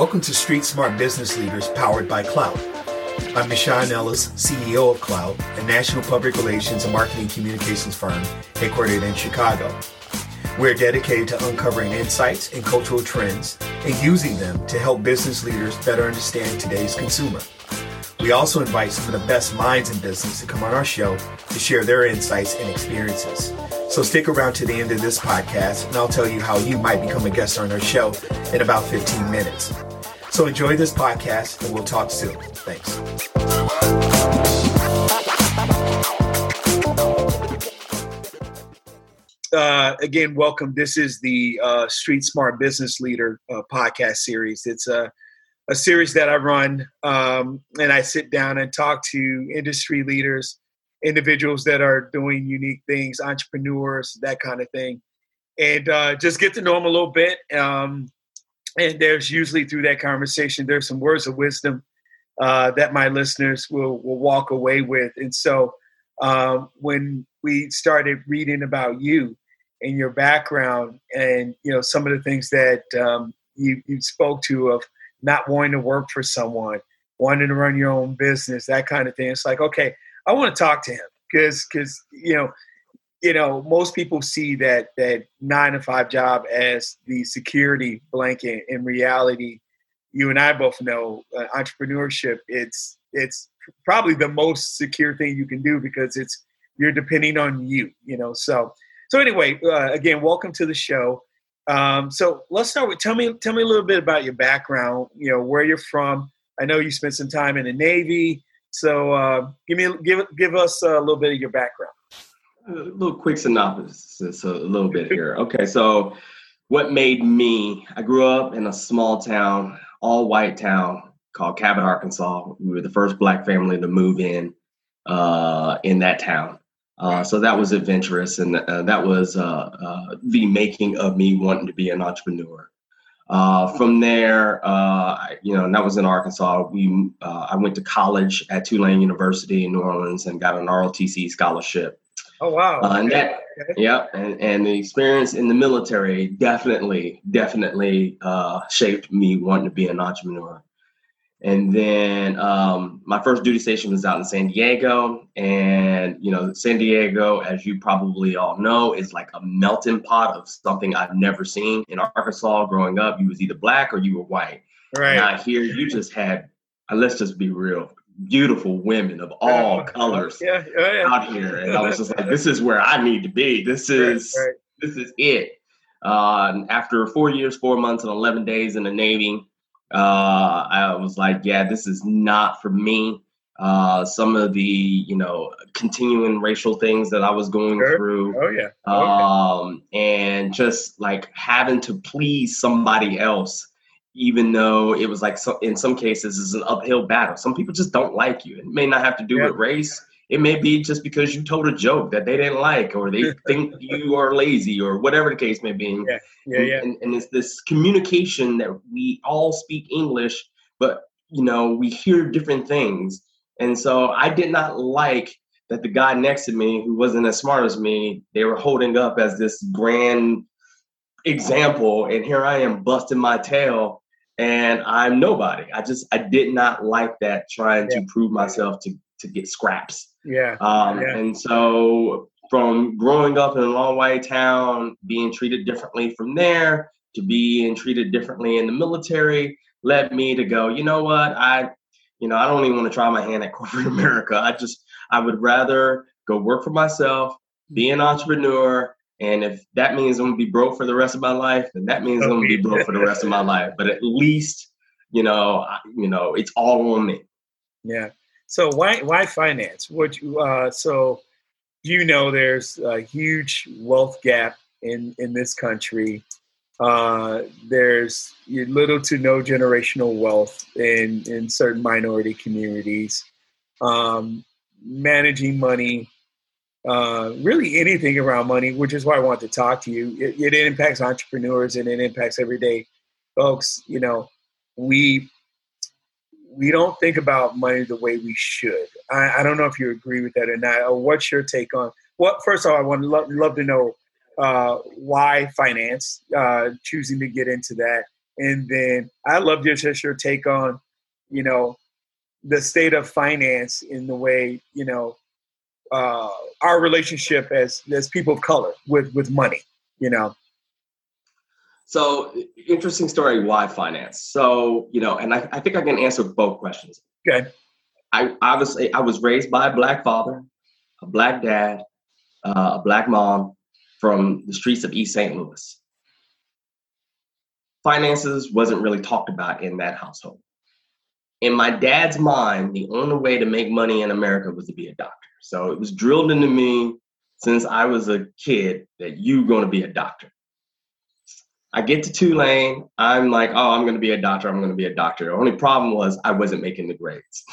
Welcome to Street Smart Business Leaders powered by Cloud. I'm Michon Ellis, CEO of Cloud, a national public relations and marketing communications firm headquartered in Chicago. We're dedicated to uncovering insights and cultural trends and using them to help business leaders better understand today's consumer. We also invite some of the best minds in business to come on our show to share their insights and experiences. So stick around to the end of this podcast, and I'll tell you how you might become a guest on our show in about 15 minutes. So enjoy this podcast, and we'll talk soon. Thanks. Uh, again, welcome. This is the uh, Street Smart Business Leader uh, podcast series. It's a a series that I run, um, and I sit down and talk to industry leaders, individuals that are doing unique things, entrepreneurs, that kind of thing, and uh, just get to know them a little bit. Um, and there's usually through that conversation, there's some words of wisdom uh, that my listeners will will walk away with. And so, um, when we started reading about you and your background, and you know some of the things that um, you you spoke to of not wanting to work for someone, wanting to run your own business, that kind of thing. It's like, okay, I want to talk to him because because you know you know most people see that that nine to five job as the security blanket. In reality, you and I both know uh, entrepreneurship. It's it's probably the most secure thing you can do because it's you're depending on you. You know, so so anyway, uh, again, welcome to the show. Um, so let's start with tell me tell me a little bit about your background. You know where you're from. I know you spent some time in the Navy. So uh, give me give give us a little bit of your background. A little quick synopsis, a little bit here. Okay, so what made me? I grew up in a small town, all white town called Cabot, Arkansas. We were the first black family to move in uh, in that town. Uh, so that was adventurous, and uh, that was uh, uh, the making of me wanting to be an entrepreneur. Uh, from there, you know, and that was in Arkansas. We I went to college at Tulane University in New Orleans and got an ROTC scholarship. Oh wow! and that, okay. yeah, and, and the experience in the military definitely, definitely shaped me wanting to be an entrepreneur. And then um, my first duty station was out in San Diego. And, you know, San Diego, as you probably all know, is like a melting pot of something I've never seen. In Arkansas, growing up, you was either black or you were white. Right. Now here, you just had, uh, let's just be real, beautiful women of all colors yeah, oh, yeah. out here. And I was just like, this is where I need to be. This is, right, this is it. Uh, after four years, four months, and 11 days in the Navy, uh, I was like, yeah, this is not for me. Uh, some of the you know continuing racial things that I was going sure. through. Oh yeah. Um, and just like having to please somebody else, even though it was like so, in some cases is an uphill battle. Some people just don't like you. It may not have to do yeah. with race. It may be just because you told a joke that they didn't like, or they think you are lazy, or whatever the case may be. Yeah, yeah, yeah. And, and it's this communication that we all speak English, but you know we hear different things. And so I did not like that the guy next to me, who wasn't as smart as me, they were holding up as this grand example, and here I am busting my tail, and I'm nobody. I just I did not like that trying yeah. to prove myself to to get scraps. Yeah. Um, yeah. And so from growing up in a long white town, being treated differently from there to being treated differently in the military led me to go, you know what? I, you know, I don't even want to try my hand at corporate America. I just, I would rather go work for myself, be an entrepreneur. And if that means I'm gonna be broke for the rest of my life, then that means I'm gonna be broke for the rest of my life. But at least, you know, I, you know, it's all on me. Yeah. So why why finance? What you uh, so you know there's a huge wealth gap in in this country. Uh, there's little to no generational wealth in in certain minority communities. Um, managing money, uh, really anything around money, which is why I want to talk to you. It, it impacts entrepreneurs and it impacts everyday folks. You know, we we don't think about money the way we should. I, I, don't know if you agree with that or not. Or what's your take on? Well, first of all, I to love, love to know uh, why finance, uh, choosing to get into that, and then I love your just your take on, you know, the state of finance in the way you know uh, our relationship as as people of color with with money. You know. So interesting story. Why finance? So you know, and I, I think I can answer both questions. Okay. I obviously I was raised by a black father, a black dad, uh, a black mom from the streets of East St. Louis. Finances wasn't really talked about in that household. In my dad's mind, the only way to make money in America was to be a doctor. So it was drilled into me since I was a kid that you're going to be a doctor. I get to Tulane. I'm like, oh, I'm going to be a doctor. I'm going to be a doctor. The only problem was I wasn't making the grades.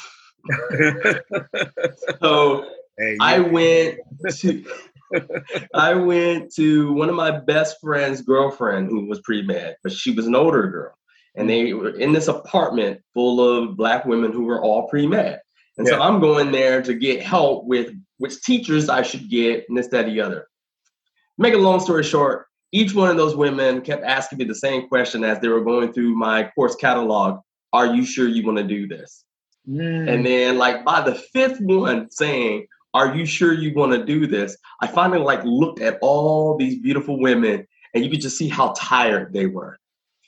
so hey. I went to I went to one of my best friend's girlfriend who was pre-med, but she was an older girl. And they were in this apartment full of black women who were all pre-med. And yeah. so I'm going there to get help with which teachers I should get and this, that, the other. Make a long story short, each one of those women kept asking me the same question as they were going through my course catalog. Are you sure you want to do this? Mm. And then like by the fifth one saying, Are you sure you want to do this? I finally like looked at all these beautiful women and you could just see how tired they were.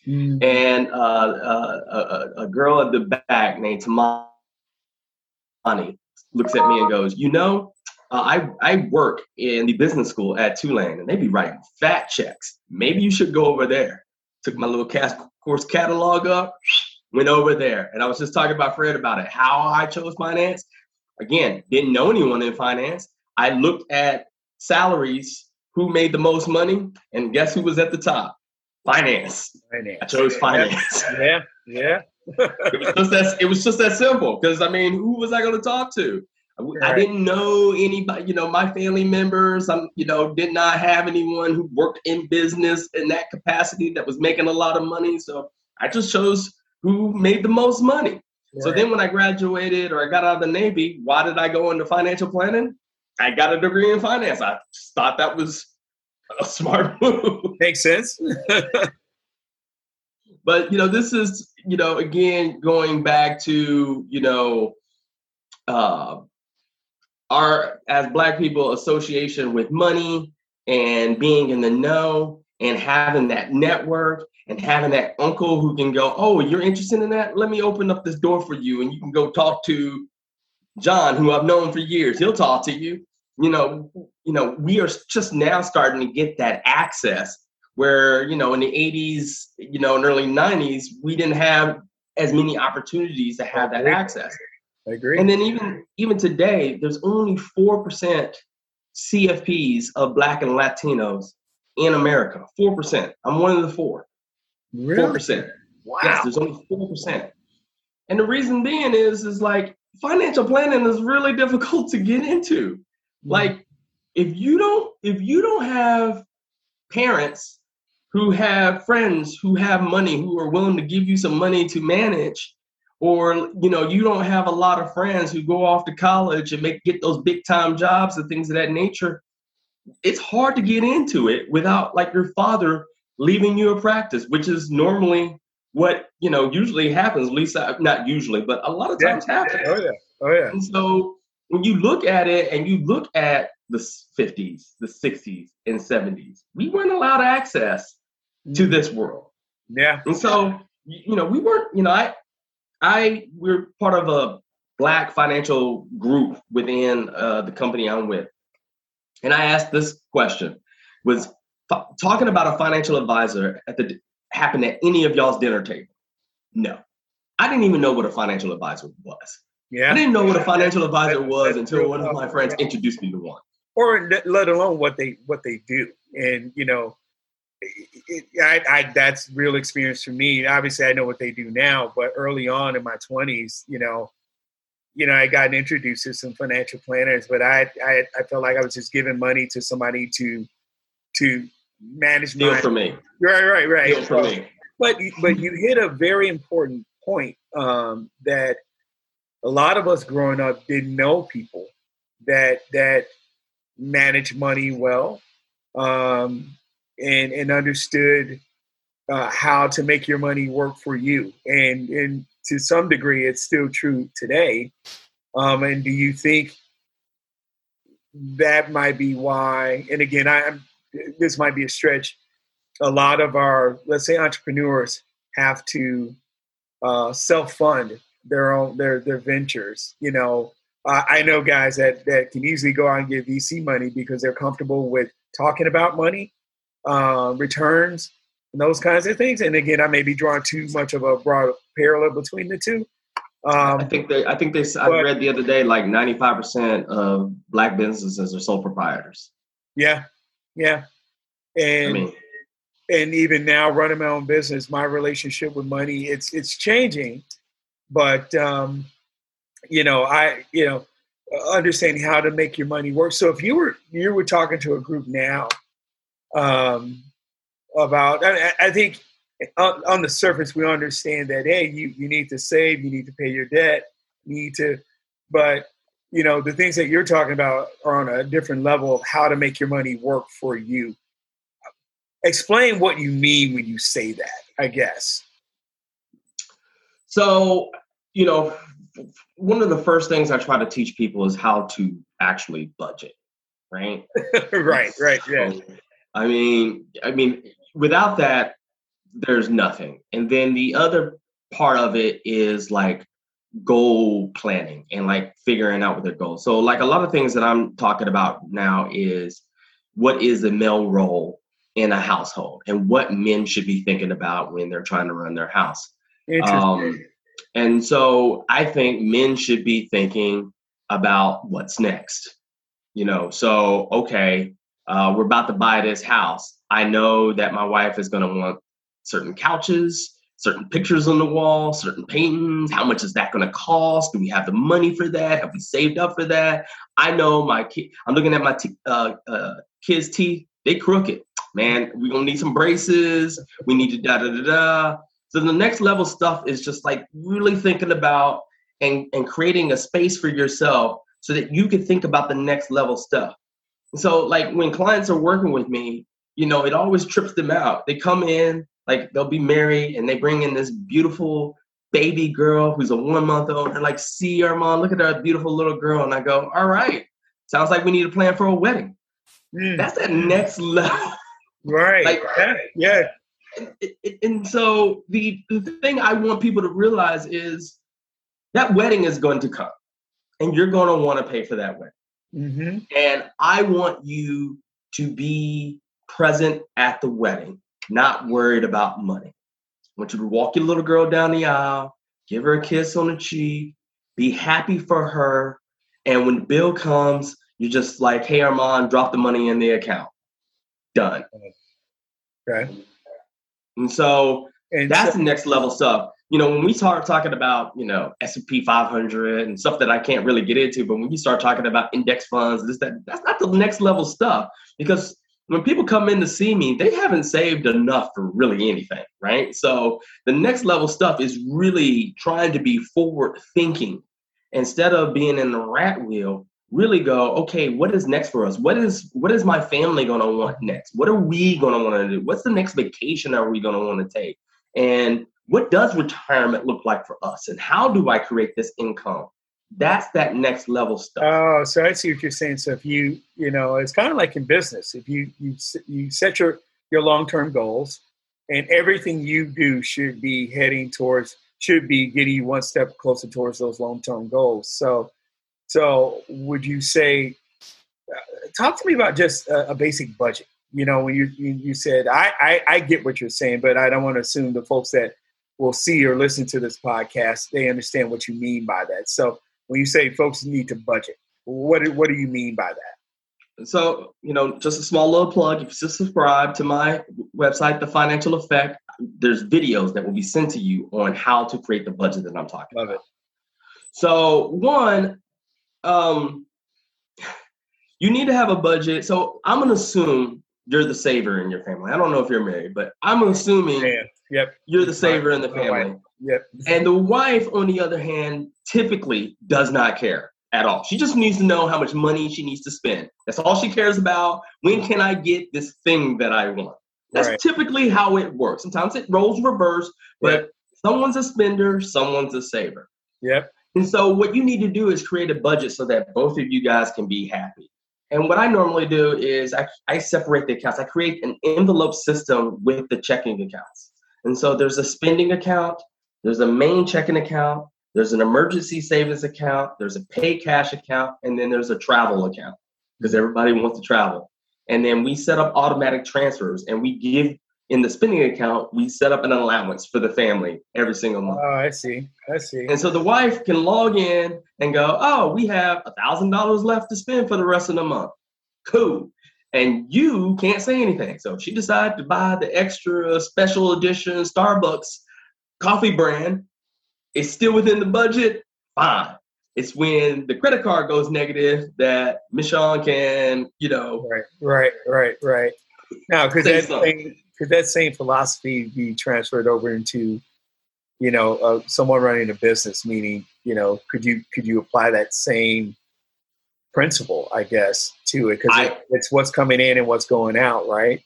Mm. And uh, uh, a, a, girl at the back named Tamani looks at me and goes, You know, uh, I, I work in the business school at Tulane and they be writing fat checks. Maybe you should go over there. Took my little course catalog up, went over there. And I was just talking about Fred about it, how I chose finance. Again, didn't know anyone in finance. I looked at salaries, who made the most money, and guess who was at the top? Finance. finance. I chose finance. Yeah, yeah. It, was just that, it was just that simple. Because I mean, who was I going to talk to? I didn't know anybody, you know, my family members. I'm, you know, did not have anyone who worked in business in that capacity that was making a lot of money. So I just chose who made the most money. Right. So then when I graduated or I got out of the Navy, why did I go into financial planning? I got a degree in finance. I thought that was a smart move. Makes sense. but you know, this is, you know, again, going back to, you know, uh, our as black people association with money and being in the know and having that network and having that uncle who can go, oh, you're interested in that? Let me open up this door for you, and you can go talk to John, who I've known for years. He'll talk to you. You know, you know, we are just now starting to get that access where you know in the 80s, you know, in early 90s, we didn't have as many opportunities to have that access. I agree. And then even even today, there's only four percent CFPs of Black and Latinos in America. Four percent. I'm one of the four. Really? percent. Wow. Yes, there's only four percent. And the reason being is is like financial planning is really difficult to get into. Mm-hmm. Like if you don't if you don't have parents who have friends who have money who are willing to give you some money to manage or you know you don't have a lot of friends who go off to college and make get those big time jobs and things of that nature it's hard to get into it without like your father leaving you a practice which is normally what you know usually happens at least uh, not usually but a lot of times yeah. happens. Oh yeah. Oh yeah. And so when you look at it and you look at the 50s the 60s and 70s we weren't allowed access to mm. this world yeah and so you know we weren't you know i I we're part of a black financial group within uh, the company I'm with, and I asked this question: Was f- talking about a financial advisor at the happened at any of y'all's dinner table? No, I didn't even know what a financial advisor was. Yeah, I didn't know what a financial advisor was until one of my friends introduced me to one. Or let alone what they what they do, and you know, it, I, I, that's real experience for me. Obviously, I know what they do now, but early on in my twenties, you know, you know, I got introduced to some financial planners, but I, I, I felt like I was just giving money to somebody to, to manage Deal my. for me. Right, right, right. Deal for me. But, but you hit a very important point um, that a lot of us growing up didn't know people that that manage money well. Um, and and understood uh, how to make your money work for you. And, and to some degree, it's still true today. Um, and do you think that might be why? And again, I, this might be a stretch. A lot of our, let's say, entrepreneurs have to uh, self-fund their own their their ventures. You know, uh, I know guys that that can easily go out and get VC money because they're comfortable with talking about money, uh, returns, and those kinds of things. And again, I may be drawing too much of a broad parallel between the two. Um, I think they. I think they. I read the other day like ninety five percent of black businesses are sole proprietors. Yeah, yeah, and I mean, and even now running my own business, my relationship with money it's it's changing, but um, you know I you know understanding how to make your money work. So if you were you were talking to a group now um, about, I, I think on, on, the surface we understand that hey, you you need to save, you need to pay your debt, you need to, but you know the things that you're talking about are on a different level of how to make your money work for you. Explain what you mean when you say that. I guess. So you know, one of the first things I try to teach people is how to actually budget, right? right, right, yeah. So, I mean, I mean, without that, there's nothing. And then the other part of it is like goal planning and like figuring out what their goals. So like a lot of things that I'm talking about now is what is the male role in a household and what men should be thinking about when they're trying to run their house. Um, and so I think men should be thinking about what's next. You know, so okay, uh, we're about to buy this house. I know that my wife is going to want certain couches, certain pictures on the wall, certain paintings. How much is that going to cost? Do we have the money for that? Have we saved up for that? I know my kid. I'm looking at my t- uh, uh, kids' teeth. They crooked. Man, we're gonna need some braces. We need to da da da da. So the next level stuff is just like really thinking about and, and creating a space for yourself so that you can think about the next level stuff. So like when clients are working with me, you know, it always trips them out. They come in, like they'll be married and they bring in this beautiful baby girl who's a one month old and like, see Armond, look at that beautiful little girl. And I go, all right, sounds like we need a plan for a wedding. Mm. That's that next level. Right. like, yeah. yeah and, and so the, the thing I want people to realize is that wedding is going to come and you're going to want to pay for that wedding. Mm-hmm. And I want you to be present at the wedding, not worried about money. I want you to walk your little girl down the aisle, give her a kiss on the cheek, be happy for her. And when the bill comes, you're just like, hey, Armond, drop the money in the account. Done. Okay. And so and that's so, the next level stuff. You know, when we start talking about, you know, S&P 500 and stuff that I can't really get into, but when you start talking about index funds, this, that, that's not the next level stuff because when people come in to see me, they haven't saved enough for really anything, right? So the next level stuff is really trying to be forward thinking. Instead of being in the rat wheel really go okay what is next for us? What is what is my family going to want next? What are we going to want to do? What's the next vacation are we going to want to take? And what does retirement look like for us? And how do i create this income? That's that next level stuff. Oh so i see what you're saying. So if you you know it's kind of like in business. If you you, you set your your long-term goals and everything you do should be heading towards should be getting you one step closer towards those long-term goals. So so, would you say, uh, talk to me about just a, a, basic budget? You know, when you you, said, I, I, I get what you're saying, but I don't want to assume the folks that will see or listen to this podcast they understand what you mean by that. So, when you say folks need to budget, what what do you mean by that? So, you know, just a small little plug. If you subscribe to my website, The Financial Effect, there's videos that will be sent to you on how to create the budget that I'm talking Love about. It. So, one, um, you need to have a budget. So I'm gonna assume you're the saver in your family. I don't know if you're married, but I'm assuming yeah. Yep. you're the saver in the family. Yep. And the wife, on the other hand, typically does not care at all. She just needs to know how much money she needs to spend. That's all she cares about. When can I get this thing that I want? That's right. typically how it works. Sometimes it rolls reverse, but yep. someone's a spender, someone's a saver. Yep. And so what you need to do is create a budget so that both of you guys can be happy. And what I normally do is I, I separate the accounts. I create an envelope system with the checking accounts. And so there's a spending account, there's a main checking account, there's an emergency savings account, there's a pay cash account, and then there's a travel account because everybody wants to travel. And then we set up automatic transfers and we give in the spending account, we set up an allowance for the family every single month. Oh, I see. I see. And so the wife can log in and go, oh, we have a thousand dollars left to spend for the rest of the month. Cool. And you can't say anything. So if she decided to buy the extra special edition Starbucks coffee brand, it's still within the budget, fine. It's when the credit card goes negative that Michon can, you know. Right, right, right, right. Now, because that same, could that same philosophy be transferred over into, you know, uh, someone running a business? Meaning, you know, could you could you apply that same principle, I guess, to it because it, it's what's coming in and what's going out, right?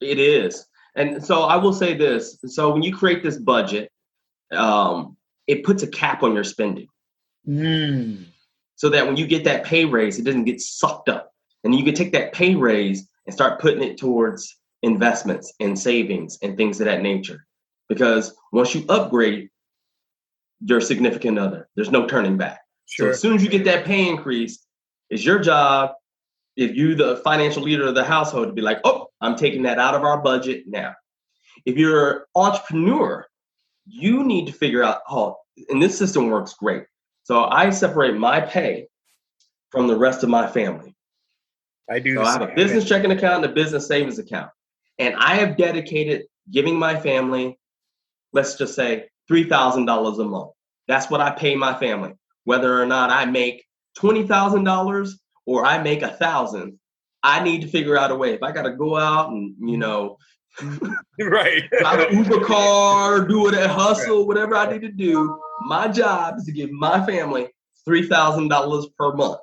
It is, and so I will say this: so when you create this budget, um, it puts a cap on your spending. Mm. So that when you get that pay raise, it doesn't get sucked up. And you can take that pay raise and start putting it towards investments and savings and things of that nature. Because once you upgrade your significant other, there's no turning back. Sure. So as soon as you get that pay increase, it's your job, if you the financial leader of the household, to be like, oh, I'm taking that out of our budget now. If you're an entrepreneur, you need to figure out, oh, and this system works great. So I separate my pay from the rest of my family. I do. So I have a business checking account and a business savings account. And I have dedicated giving my family, let's just say $3,000 a month. That's what I pay my family. Whether or not I make $20,000 or I make a thousand, I need to figure out a way. If I got to go out and, you know, right. drive an Uber car, do it at hustle, whatever I need to do. My job is to give my family three thousand dollars per month.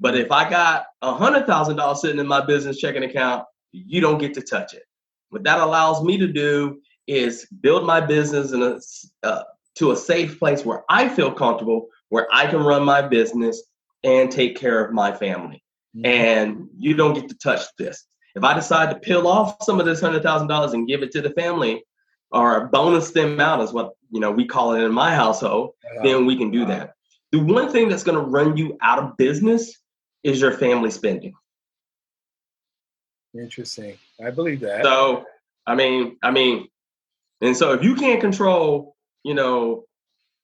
But if I got a hundred thousand dollars sitting in my business checking account, you don't get to touch it. What that allows me to do is build my business in a uh, to a safe place where I feel comfortable, where I can run my business and take care of my family. Mm-hmm. And you don't get to touch this. If I decide to peel off some of this hundred thousand dollars and give it to the family, or bonus them out, is what you know we call it in my household, uh-huh. then we can do that. The one thing that's going to run you out of business is your family spending. Interesting. I believe that. So, I mean, I mean, and so if you can't control, you know,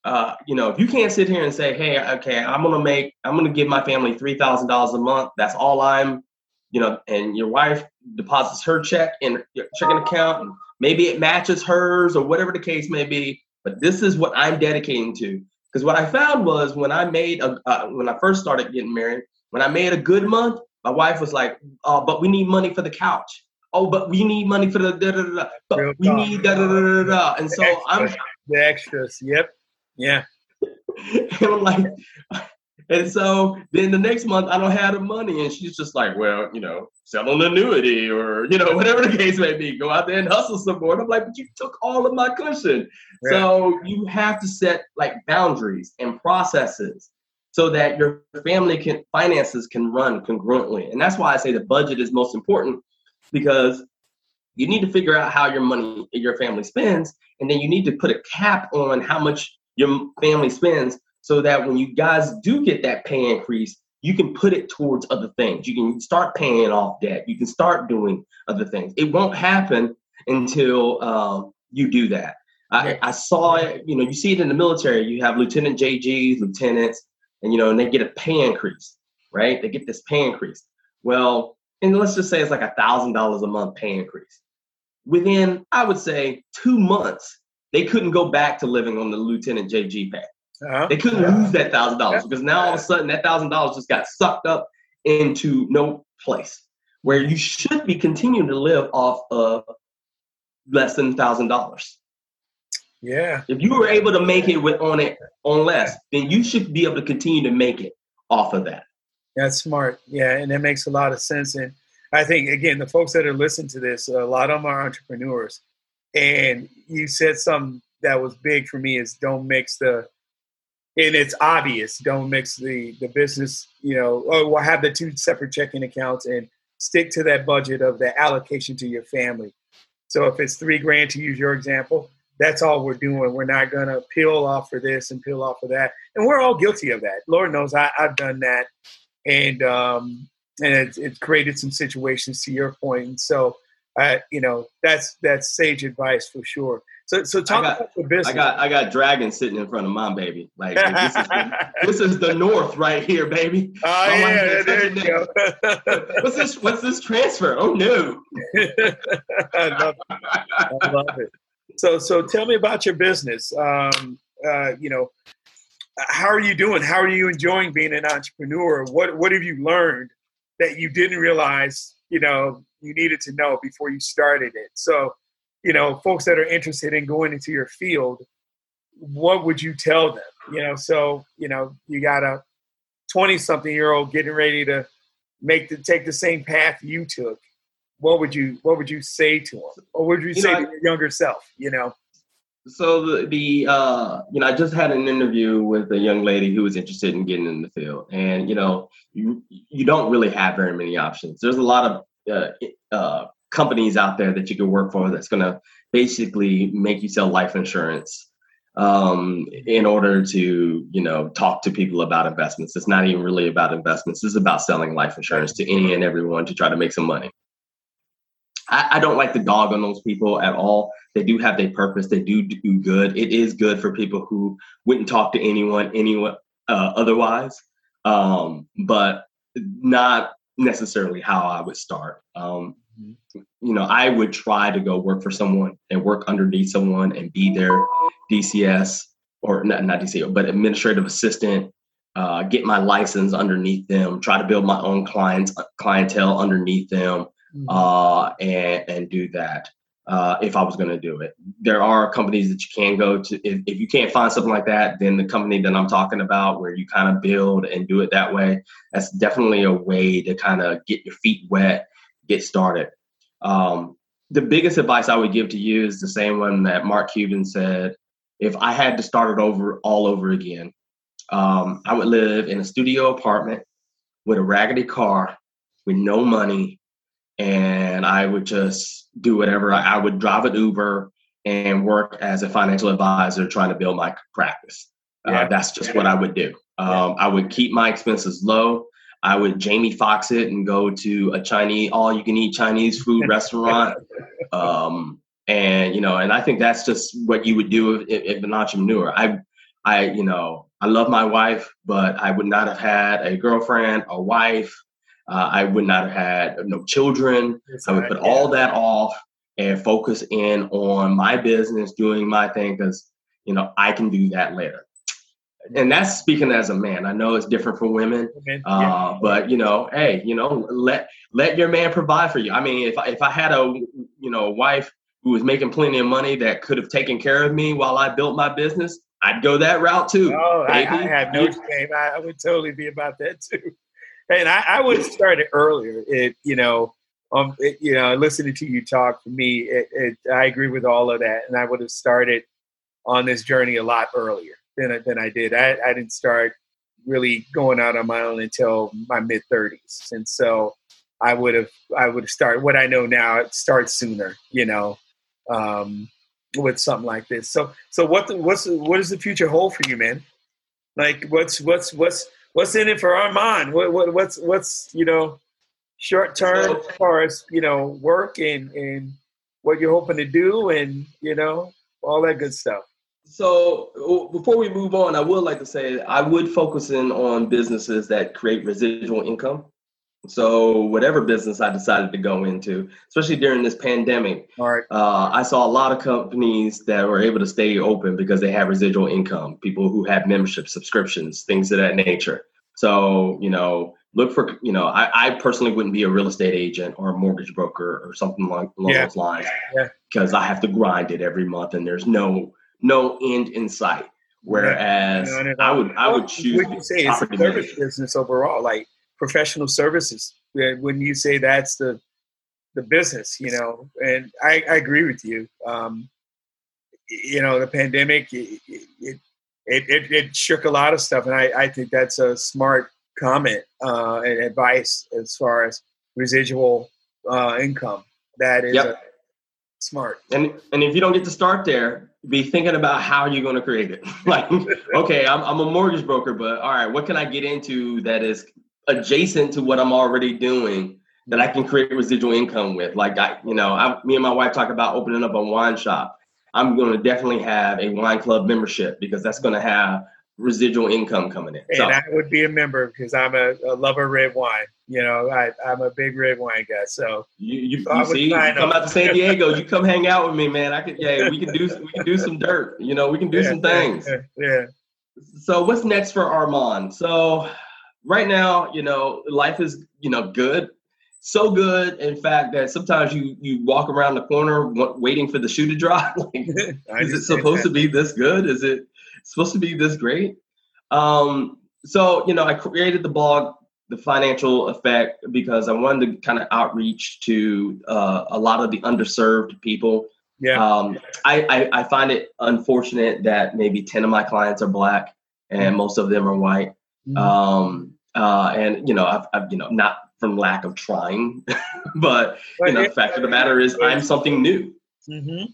uh, you know, if you can't sit here and say, "Hey, okay, I'm gonna make, I'm gonna give my family three thousand dollars a month. That's all I'm you know, and your wife deposits her check in your checking account, and maybe it matches hers or whatever the case may be. But this is what I'm dedicating to. Because what I found was when I made a, uh, when I first started getting married, when I made a good month, my wife was like, "Oh, but we need money for the couch. Oh, but we need money for the da da da. But Real we need da da da da da." And so I'm the extras. Yep. Yeah. and I'm like, and so then the next month I don't have the money, and she's just like, well, you know, sell an annuity or you know whatever the case may be. Go out there and hustle some more. And I'm like, but you took all of my cushion. So you have to set like boundaries and processes so that your family can finances can run congruently. And that's why I say the budget is most important because you need to figure out how your money your family spends, and then you need to put a cap on how much your family spends so that when you guys do get that pay increase, you can put it towards other things. You can start paying off debt. You can start doing other things. It won't happen until um, you do that. I, I, saw it, you know, you see it in the military. You have lieutenant JGs, lieutenants, and you know, and they get a pay increase, right? They get this pay increase. Well, and let's just say it's like a thousand dollars a month pay increase. Within, I would say, two months, they couldn't go back to living on the lieutenant JG pay. Uh-huh. They couldn't lose that thousand dollars because now all of a sudden that thousand dollars just got sucked up into no place where you should be continuing to live off of less than thousand dollars. Yeah. If you were able to make it with on it on less, then you should be able to continue to make it off of that. That's smart. Yeah, and that makes a lot of sense. And I think again, the folks that are listening to this, a lot of them are entrepreneurs, and you said something that was big for me is don't mix the and it's obvious don't mix the the business you know oh have the two separate checking accounts and stick to that budget of the allocation to your family. So if it's three grand to use your example that's all we're doing. We're not going to peel off for this and peel off for that. And we're all guilty of that. Lord knows I, have done that. And um and it's, it's created some situations to your point. And so I, you know that's that's sage advice for sure so, so talk got, about the business. I got, I got dragons sitting in front of my baby. Like this, is the, this is the north right here, baby. Oh my yeah, there you go. what's this? What's this transfer? Oh no! I love it. I love it. So, so tell me about your business. Um, uh, you know, how are you doing? How are you enjoying being an entrepreneur? What What have you learned that you didn't realize? You know, you needed to know before you started it. So you know, folks that are interested in going into your field, what would you tell them? You know, so you know, you got a twenty-something year old getting ready to make the take the same path you took. What would you What would you say to them, or would you, you say know, to your younger self? You know. So the, the uh, you know I just had an interview with a young lady who was interested in getting in the field, and you know you you don't really have very many options. There's a lot of uh, uh, companies out there that you can work for that's going to basically make you sell life insurance um, in order to you know talk to people about investments. It's not even really about investments. It's about selling life insurance to any and everyone to try to make some money. I, I don't like the dog on those people at all. They do have their purpose. They do do good. It is good for people who wouldn't talk to anyone anyone uh, otherwise, um, but not necessarily how I would start. Um, you know, I would try to go work for someone and work underneath someone and be their DCS or not, not DCS, but administrative assistant, uh, get my license underneath them, try to build my own clients, clientele underneath them, mm-hmm. uh, and, and do that. Uh, if I was going to do it, there are companies that you can go to. If, if you can't find something like that, then the company that I'm talking about, where you kind of build and do it that way, that's definitely a way to kind of get your feet wet get started. Um, the biggest advice I would give to you is the same one that Mark Cuban said. If I had to start it over all over again, um, I would live in a studio apartment with a raggedy car with no money, and I would just do whatever. I, would drive an Uber and work as a financial advisor trying to build my practice. Uh, yeah. Uh, that's just what I would do. Um, yeah. I would keep my expenses low. I would Jamie Foxx it and go to a Chinese, all you can eat Chinese food restaurant. Um, and, you know, and I think that's just what you would do if, if, an entrepreneur. I, I, you know, I love my wife, but I would not have had a girlfriend, a wife. Uh, I would not have had no children. I would put all that off and focus in on my business, doing my thing, because, you know, I can do that later and that's speaking as a man. I know it's different for women, okay. uh, yeah. but you know, hey, you know, let let your man provide for you. I mean, if I, if I had a you know wife who was making plenty of money that could have taken care of me while I built my business, I'd go that route too. Oh, I, I, have no shame. I, would totally be about that too. And I, I would have started earlier. It you know. Um, it, you know, listening to you talk for me, it, it, I agree with all of that, and I would have started on this journey a lot earlier than than I did. I, I didn't start really going out on my own until my mid 30s, and so I would have I would have started what I know now. It starts sooner, you know, um, with something like this. So so what the, what's what does the future hold for you, man? Like what's what's what's what's in it for Armond? What, what what's what's you know short term as far as you know work and and what you're hoping to do and you know all that good stuff. So before we move on, I would like to say I would focus in on businesses that create residual income. So whatever business I decided to go into, especially during this pandemic, right. Uh, I saw a lot of companies that were able to stay open because they have residual income. People who have membership subscriptions, things of that nature. So you know, look for you know, I, I personally wouldn't be a real estate agent or a mortgage broker or something along, along yeah. those lines yeah. because I have to grind it every month, and there's no no end in sight. Whereas no, no, no. I would I would choose. What you say it's a service business overall, like professional services. When you say that's the the business, you know. And I, I agree with you. Um, you know, the pandemic it, it it, it, shook a lot of stuff, and I, I think that's a smart comment uh, and advice as far as residual uh, income. That is yep. smart. And and if you don't get to start there, be thinking about how you're going to create it. like, okay, I'm, I'm a mortgage broker, but all right, what can I get into that is adjacent to what I'm already doing that I can create residual income with? Like, I, you know, I, me and my wife talk about opening up a wine shop. I'm going to definitely have a wine club membership because that's going to have residual income coming in. And so, I would be a member because I'm a, a lover of red wine. You know, I, I'm a big red wine guy. So you, you, so you see, you come out to San Diego, you come hang out with me, man. I could, yeah, we can do, we can do some dirt. You know, we can do yeah, some things. Yeah, yeah. So what's next for Armond? So right now, you know, life is, you know, good. So good, in fact, that sometimes you you walk around the corner waiting for the shoe to drop. like, is it supposed that. to be this good? Is it supposed to be this great? Um, so you know, I created the blog the financial effect because I wanted to kind of outreach to uh, a lot of the underserved people. Yeah. Um, I, I, I, find it unfortunate that maybe 10 of my clients are black and mm-hmm. most of them are white. Mm-hmm. Um, uh, and, you know, I've, I've, you know, not from lack of trying, but, you know, the fact of the matter is I'm something new. Mm-hmm.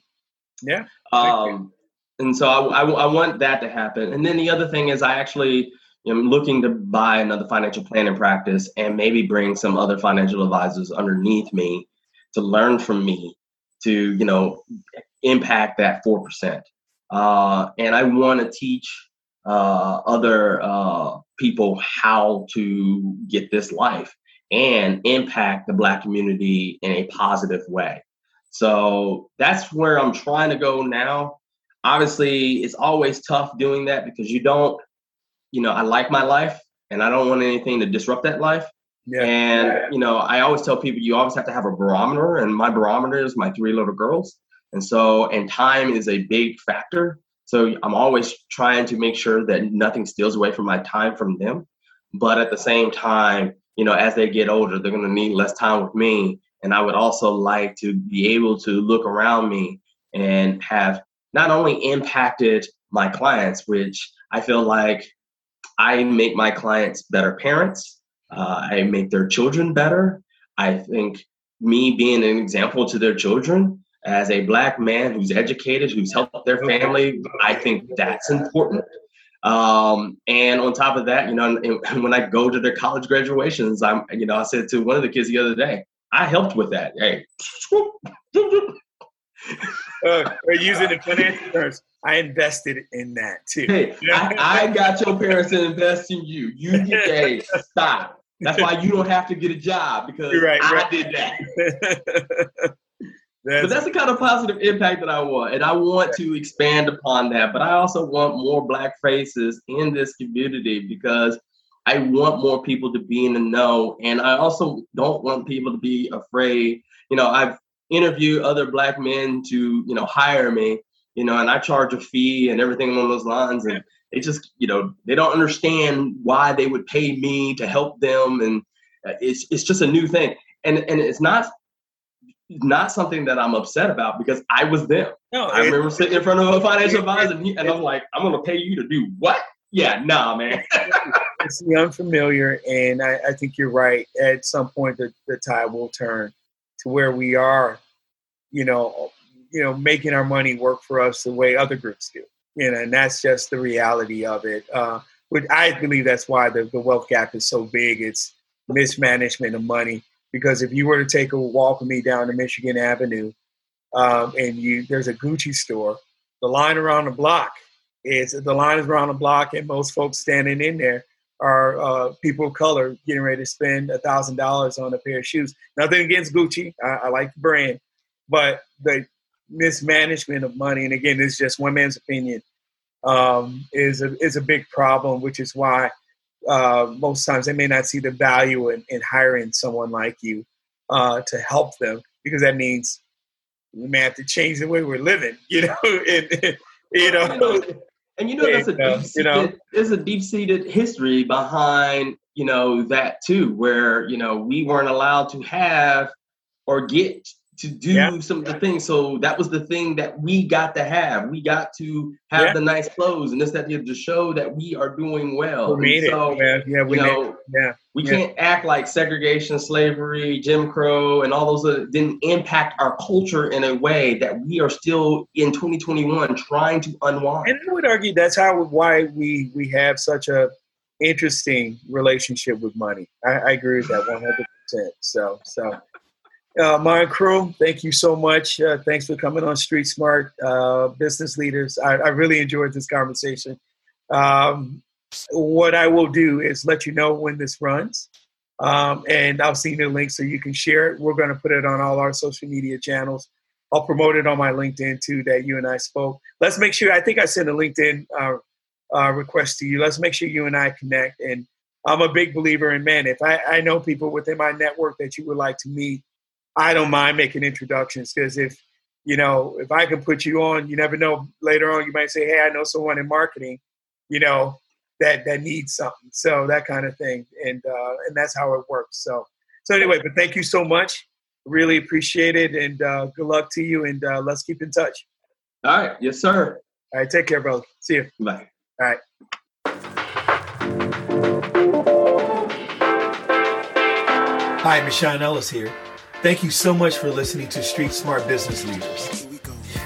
Yeah. Um, and so I, I, I want that to happen. And then the other thing is I actually, I'm looking to buy another financial planning practice and maybe bring some other financial advisors underneath me to learn from me to you know impact that four percent. Uh, and I want to teach uh, other uh, people how to get this life and impact the Black community in a positive way. So that's where I'm trying to go now. Obviously, it's always tough doing that because you don't you know, I like my life and I don't want anything to disrupt that life. Yeah. And, you know, I always tell people you always have to have a barometer, and my barometer is my three little girls. And so, and time is a big factor. So I'm always trying to make sure that nothing steals away from my time from them. But at the same time, you know, as they get older, they're going to need less time with me. And I would also like to be able to look around me and have not only impacted my clients, which I feel like I make my clients better parents. Uh, I make their children better. I think me being an example to their children as a black man who's educated, who's helped their family, I think that's important. Um, and on top of that, you know, when I go to their college graduations, I'm, you know, I said to one of the kids the other day, I helped with that. Hey, uh, using the financial terms. I invested in that too. Hey, I, I, got your parents to invest in you. You get hey, stop. That's why you don't have to get a job because right, I right. did that. That's, but that's the kind of positive impact that I want. And I want to expand upon that. But I also want more black faces in this community because I want more people to be in the know. And I also don't want people to be afraid. You know, I've interviewed other black men to you know hire me you know and i charge a fee and everything along those lines and they just you know they don't understand why they would pay me to help them and uh, it's it's just a new thing and and it's not not something that I'm upset about because I was them. No, I remember sitting in front of a financial advisor and, he, and I'm like, I'm going to pay you to do what? Yeah, nah, man. it's the unfamiliar, and I, I, think you're right. At some point, the, the tide will turn to where we are, you know, you know, making our money work for us the way other groups do. You know, and that's just the reality of it. Uh, but I believe that's why the, the wealth gap is so big. It's mismanagement of money. Because if you were to take a walk with me down to Michigan Avenue, um, and you there's a Gucci store, the line around the block is the line is around the block, and most folks standing in there are uh, people of color getting ready to spend a thousand dollars on a pair of shoes. Nothing against Gucci, I, I, like the brand, but the mismanagement of money, and again, is just one man's opinion, um, is a is a big problem. Which is why uh, most times they may not see the value in, in hiring someone like you uh, to help them because that means we may have to change the way we're living. You know, and, you know. And you know, that's a deep you know, there's a deep seated history behind you know that too, where you know we weren't allowed to have, or get to do yeah. some of the things. So that was the thing that we got to have. We got to have yeah. the nice clothes and this that to show that we are doing well. We made so, it. Yeah, we you know, yeah. We can't act like segregation, slavery, Jim Crow, and all those uh, didn't impact our culture in a way that we are still in 2021 trying to unwind. And I would argue that's how why we we have such a interesting relationship with money. I, I agree with that 100. percent So so uh, my crew, thank you so much. Uh, thanks for coming on Street Smart uh, Business Leaders. I, I, really enjoyed this conversation. Um, what I will do is let you know when this runs, um, and I'll send you the link so you can share it. We're going to put it on all our social media channels. I'll promote it on my LinkedIn too that you and I spoke. Let's make sure. I think I sent a LinkedIn uh, uh, request to you. Let's make sure you and I connect. And I'm a big believer in man. If I, I know people within my network that you would like to meet I don't mind making introductions because if you know if I can put you on, you never know. Later on, you might say, "Hey, I know someone in marketing," you know that that needs something. So that kind of thing, and uh, and that's how it works. So so anyway, but thank you so much. Really appreciate it, and uh, good luck to you. And uh, let's keep in touch. All right, yes, sir. All right, take care, brother. See you. Bye. All right. Hi, Michon Ellis here. Thank you so much for listening to Street Smart Business Leaders.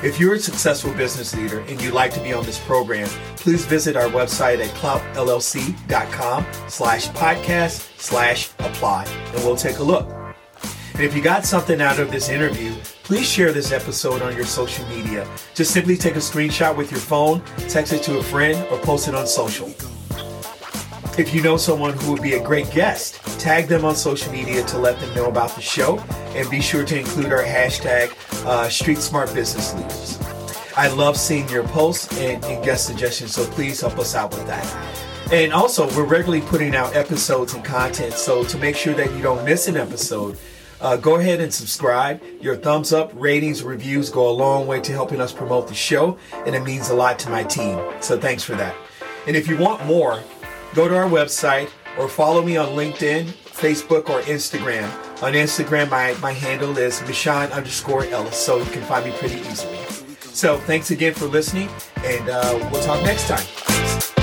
If you're a successful business leader and you'd like to be on this program, please visit our website at cloutllc.com slash podcast slash apply and we'll take a look. And if you got something out of this interview, please share this episode on your social media. Just simply take a screenshot with your phone, text it to a friend, or post it on social. If you know someone who would be a great guest, tag them on social media to let them know about the show and be sure to include our hashtag uh, Street Smart Business Leaders. I love seeing your posts and, and guest suggestions, so please help us out with that. And also, we're regularly putting out episodes and content, so to make sure that you don't miss an episode, uh, go ahead and subscribe. Your thumbs up, ratings, reviews go a long way to helping us promote the show, and it means a lot to my team. So thanks for that. And if you want more, go to our website or follow me on LinkedIn, Facebook, or Instagram. On Instagram, my, my handle is Michon underscore Ellis, so you can find me pretty easily. So thanks again for listening, and uh, we'll talk next time.